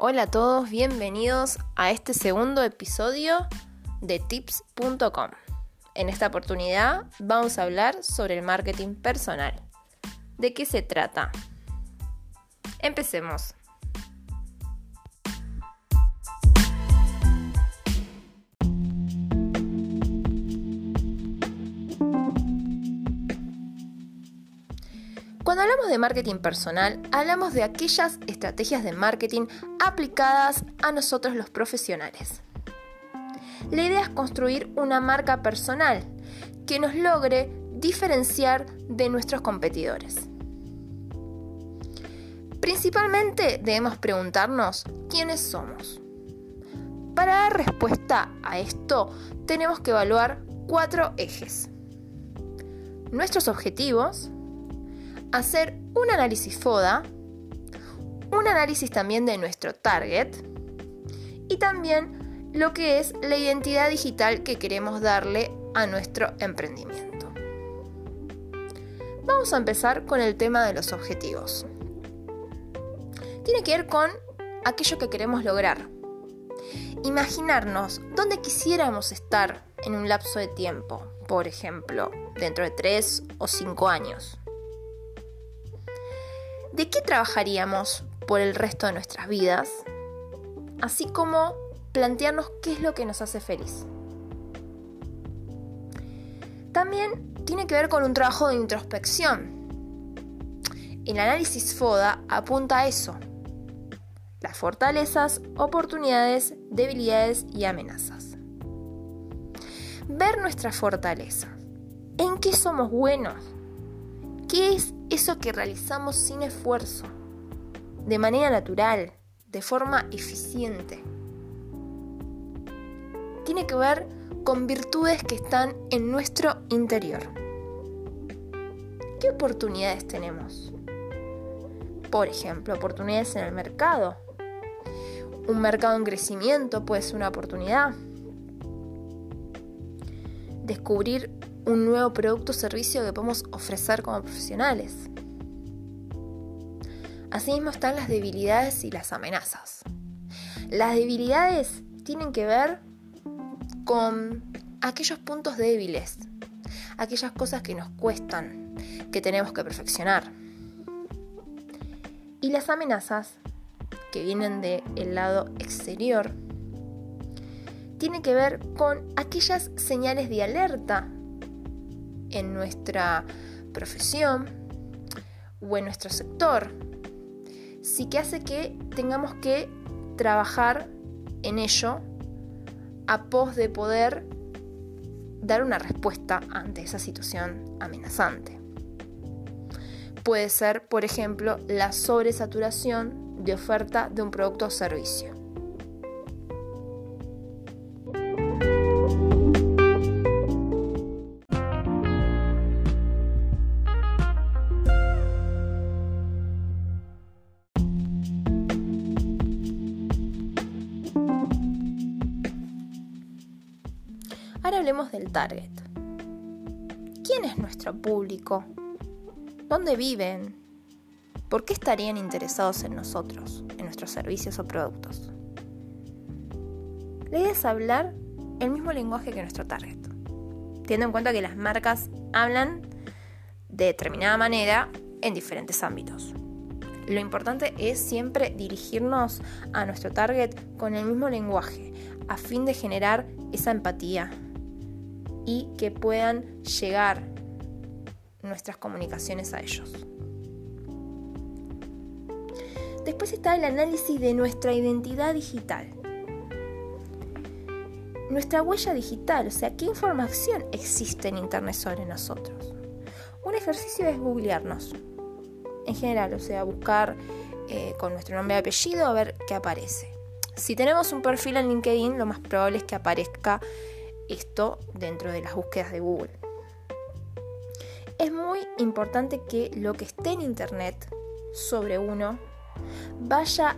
Hola a todos, bienvenidos a este segundo episodio de tips.com. En esta oportunidad vamos a hablar sobre el marketing personal. ¿De qué se trata? Empecemos. Cuando hablamos de marketing personal, hablamos de aquellas estrategias de marketing aplicadas a nosotros los profesionales. La idea es construir una marca personal que nos logre diferenciar de nuestros competidores. Principalmente debemos preguntarnos quiénes somos. Para dar respuesta a esto tenemos que evaluar cuatro ejes. Nuestros objetivos, hacer un análisis FODA, un análisis también de nuestro target y también lo que es la identidad digital que queremos darle a nuestro emprendimiento. Vamos a empezar con el tema de los objetivos. Tiene que ver con aquello que queremos lograr. Imaginarnos dónde quisiéramos estar en un lapso de tiempo, por ejemplo, dentro de 3 o 5 años. ¿De qué trabajaríamos por el resto de nuestras vidas? Así como plantearnos qué es lo que nos hace feliz. También tiene que ver con un trabajo de introspección. El análisis FODA apunta a eso. Las fortalezas, oportunidades, debilidades y amenazas. Ver nuestra fortaleza. ¿En qué somos buenos? ¿Qué es eso que realizamos sin esfuerzo, de manera natural, de forma eficiente? Tiene que ver con virtudes que están en nuestro interior. ¿Qué oportunidades tenemos? Por ejemplo, oportunidades en el mercado. Un mercado en crecimiento puede ser una oportunidad. Descubrir un nuevo producto o servicio que podemos ofrecer como profesionales. Asimismo están las debilidades y las amenazas. Las debilidades tienen que ver con aquellos puntos débiles, aquellas cosas que nos cuestan, que tenemos que perfeccionar. Y las amenazas, que vienen del lado exterior, tienen que ver con aquellas señales de alerta en nuestra profesión o en nuestro sector. Sí que hace que tengamos que trabajar en ello a pos de poder dar una respuesta ante esa situación amenazante. Puede ser, por ejemplo, la sobresaturación de oferta de un producto o servicio. Ahora hablemos del target. ¿Quién es nuestro público? ¿Dónde viven? ¿Por qué estarían interesados en nosotros, en nuestros servicios o productos? La idea es hablar el mismo lenguaje que nuestro target, teniendo en cuenta que las marcas hablan de determinada manera en diferentes ámbitos. Lo importante es siempre dirigirnos a nuestro target con el mismo lenguaje, a fin de generar esa empatía, y que puedan llegar nuestras comunicaciones a ellos. Después está el análisis de nuestra identidad digital. Nuestra huella digital, o sea, qué información existe en Internet sobre nosotros. Un ejercicio es googlearnos, en general, o sea, buscar eh, con nuestro nombre y apellido a ver qué aparece. Si tenemos un perfil en LinkedIn, lo más probable es que aparezca esto dentro de las búsquedas de Google. Es muy importante que lo que esté en Internet sobre uno vaya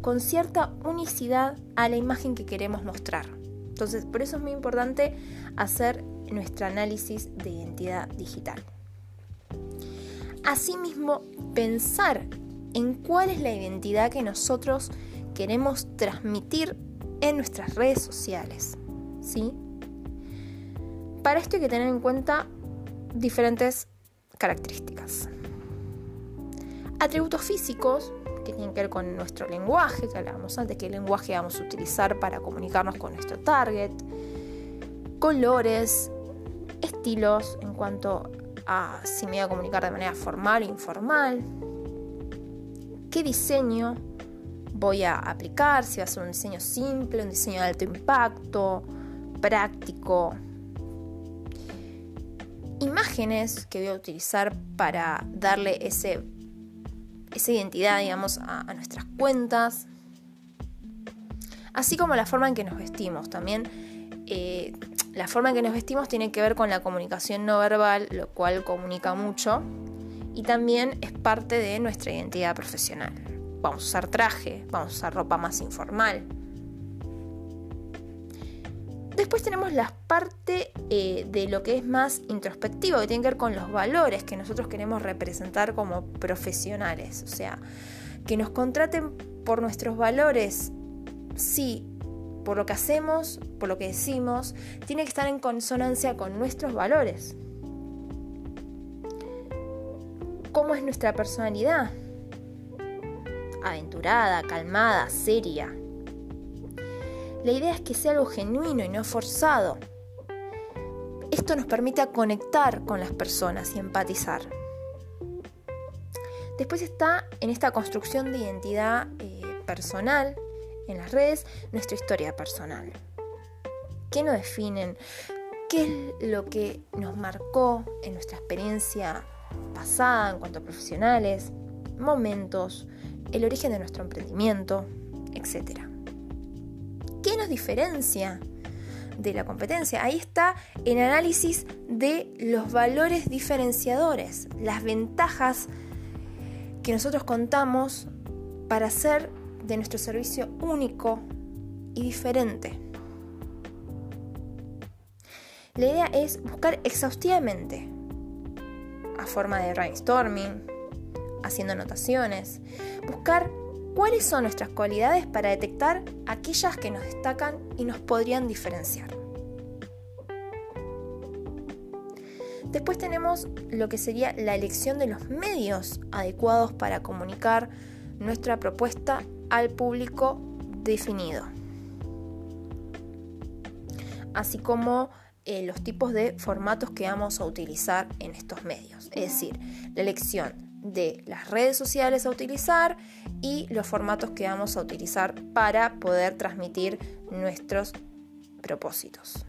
con cierta unicidad a la imagen que queremos mostrar. Entonces, por eso es muy importante hacer nuestro análisis de identidad digital. Asimismo, pensar en cuál es la identidad que nosotros queremos transmitir en nuestras redes sociales. ¿sí? Para esto hay que tener en cuenta diferentes características. Atributos físicos que tienen que ver con nuestro lenguaje, que hablábamos antes, qué lenguaje vamos a utilizar para comunicarnos con nuestro target, colores, estilos en cuanto a si me voy a comunicar de manera formal o informal, qué diseño voy a aplicar, si va a ser un diseño simple, un diseño de alto impacto, práctico, imágenes que voy a utilizar para darle ese, esa identidad, digamos, a, nuestras cuentas, así como la forma en que nos vestimos. También eh, la forma en que nos vestimos tiene que ver con la comunicación no verbal, lo cual comunica mucho y también es parte de nuestra identidad profesional. Vamos a usar traje, vamos a usar ropa más informal. Después tenemos la parte eh, de lo que es más introspectivo, que tiene que ver con los valores que nosotros queremos representar como profesionales. O sea, que nos contraten por nuestros valores, sí, por lo que hacemos, por lo que decimos, tiene que estar en consonancia con nuestros valores. ¿Cómo es nuestra personalidad? Aventurada, calmada, seria. La idea es que sea algo genuino y no forzado. Esto nos permite conectar con las personas y empatizar. Después está en esta construcción de identidad eh, personal en las redes nuestra historia personal. ¿Qué nos definen? ¿Qué es lo que nos marcó en nuestra experiencia pasada en cuanto a profesionales, momentos, el origen de nuestro emprendimiento, etcétera? ¿Qué nos diferencia de la competencia? Ahí está el análisis de los valores diferenciadores, las ventajas que nosotros contamos para hacer de nuestro servicio único y diferente. La idea es buscar exhaustivamente, a forma de brainstorming, haciendo anotaciones, buscar cuáles son nuestras cualidades para detectar aquellas que nos destacan y nos podrían diferenciar. Después tenemos lo que sería la elección de los medios adecuados para comunicar nuestra propuesta al público definido. Así como eh, los tipos de formatos que vamos a utilizar en estos medios. Es decir, la elección de las redes sociales a utilizar y los formatos que vamos a utilizar para poder transmitir nuestros propósitos.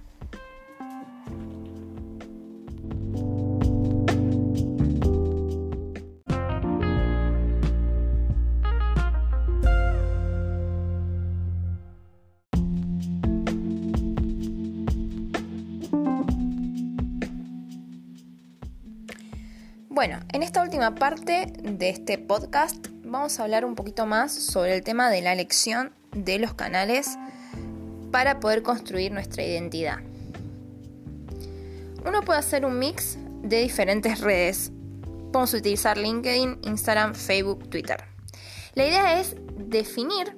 Bueno, en esta última parte de este podcast vamos a hablar un poquito más sobre el tema de la elección de los canales para poder construir nuestra identidad. Uno puede hacer un mix de diferentes redes. Podemos utilizar LinkedIn, Instagram, Facebook, Twitter. La idea es definir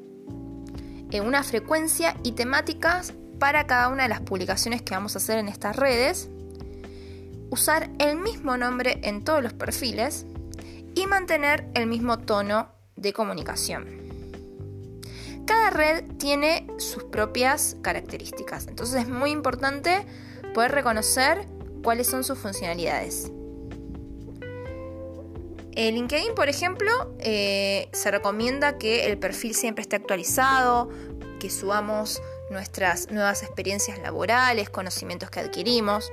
eh, una frecuencia y temáticas para cada una de las publicaciones que vamos a hacer en estas redes usar el mismo nombre en todos los perfiles y mantener el mismo tono de comunicación. Cada red tiene sus propias características, entonces es muy importante poder reconocer cuáles son sus funcionalidades. En LinkedIn, por ejemplo, eh, se recomienda que el perfil siempre esté actualizado, que subamos nuestras nuevas experiencias laborales, conocimientos que adquirimos.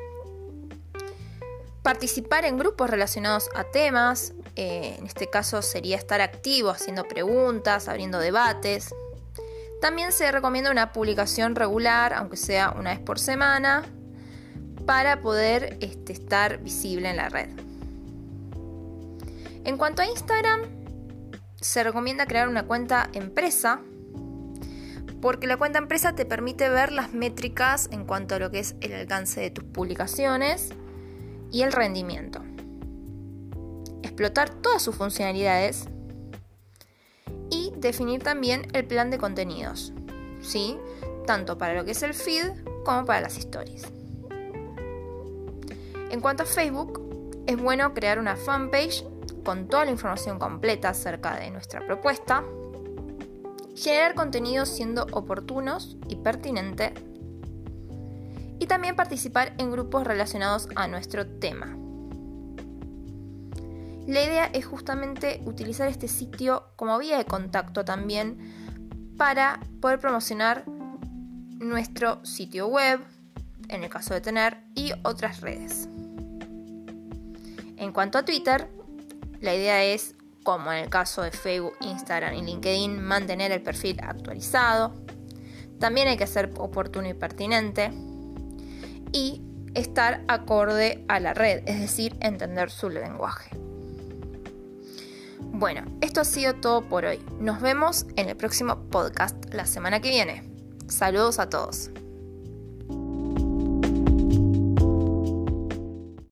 Participar en grupos relacionados a temas, eh, en este caso sería estar activo haciendo preguntas, abriendo debates. También se recomienda una publicación regular, aunque sea una vez por semana, para poder este, estar visible en la red. En cuanto a Instagram, se recomienda crear una cuenta empresa, porque la cuenta empresa te permite ver las métricas en cuanto a lo que es el alcance de tus publicaciones y el rendimiento. Explotar todas sus funcionalidades y definir también el plan de contenidos, ¿sí? Tanto para lo que es el feed como para las stories. En cuanto a Facebook, es bueno crear una fanpage con toda la información completa acerca de nuestra propuesta, generar contenidos siendo oportunos y pertinentes y también participar en grupos relacionados a nuestro tema. La idea es justamente utilizar este sitio como vía de contacto también para poder promocionar nuestro sitio web, en el caso de tener, y otras redes. En cuanto a Twitter, la idea es, como en el caso de Facebook, Instagram y LinkedIn, mantener el perfil actualizado. También hay que ser oportuno y pertinente. Y estar acorde a la red, es decir, entender su lenguaje. Bueno, esto ha sido todo por hoy. Nos vemos en el próximo podcast la semana que viene. Saludos a todos.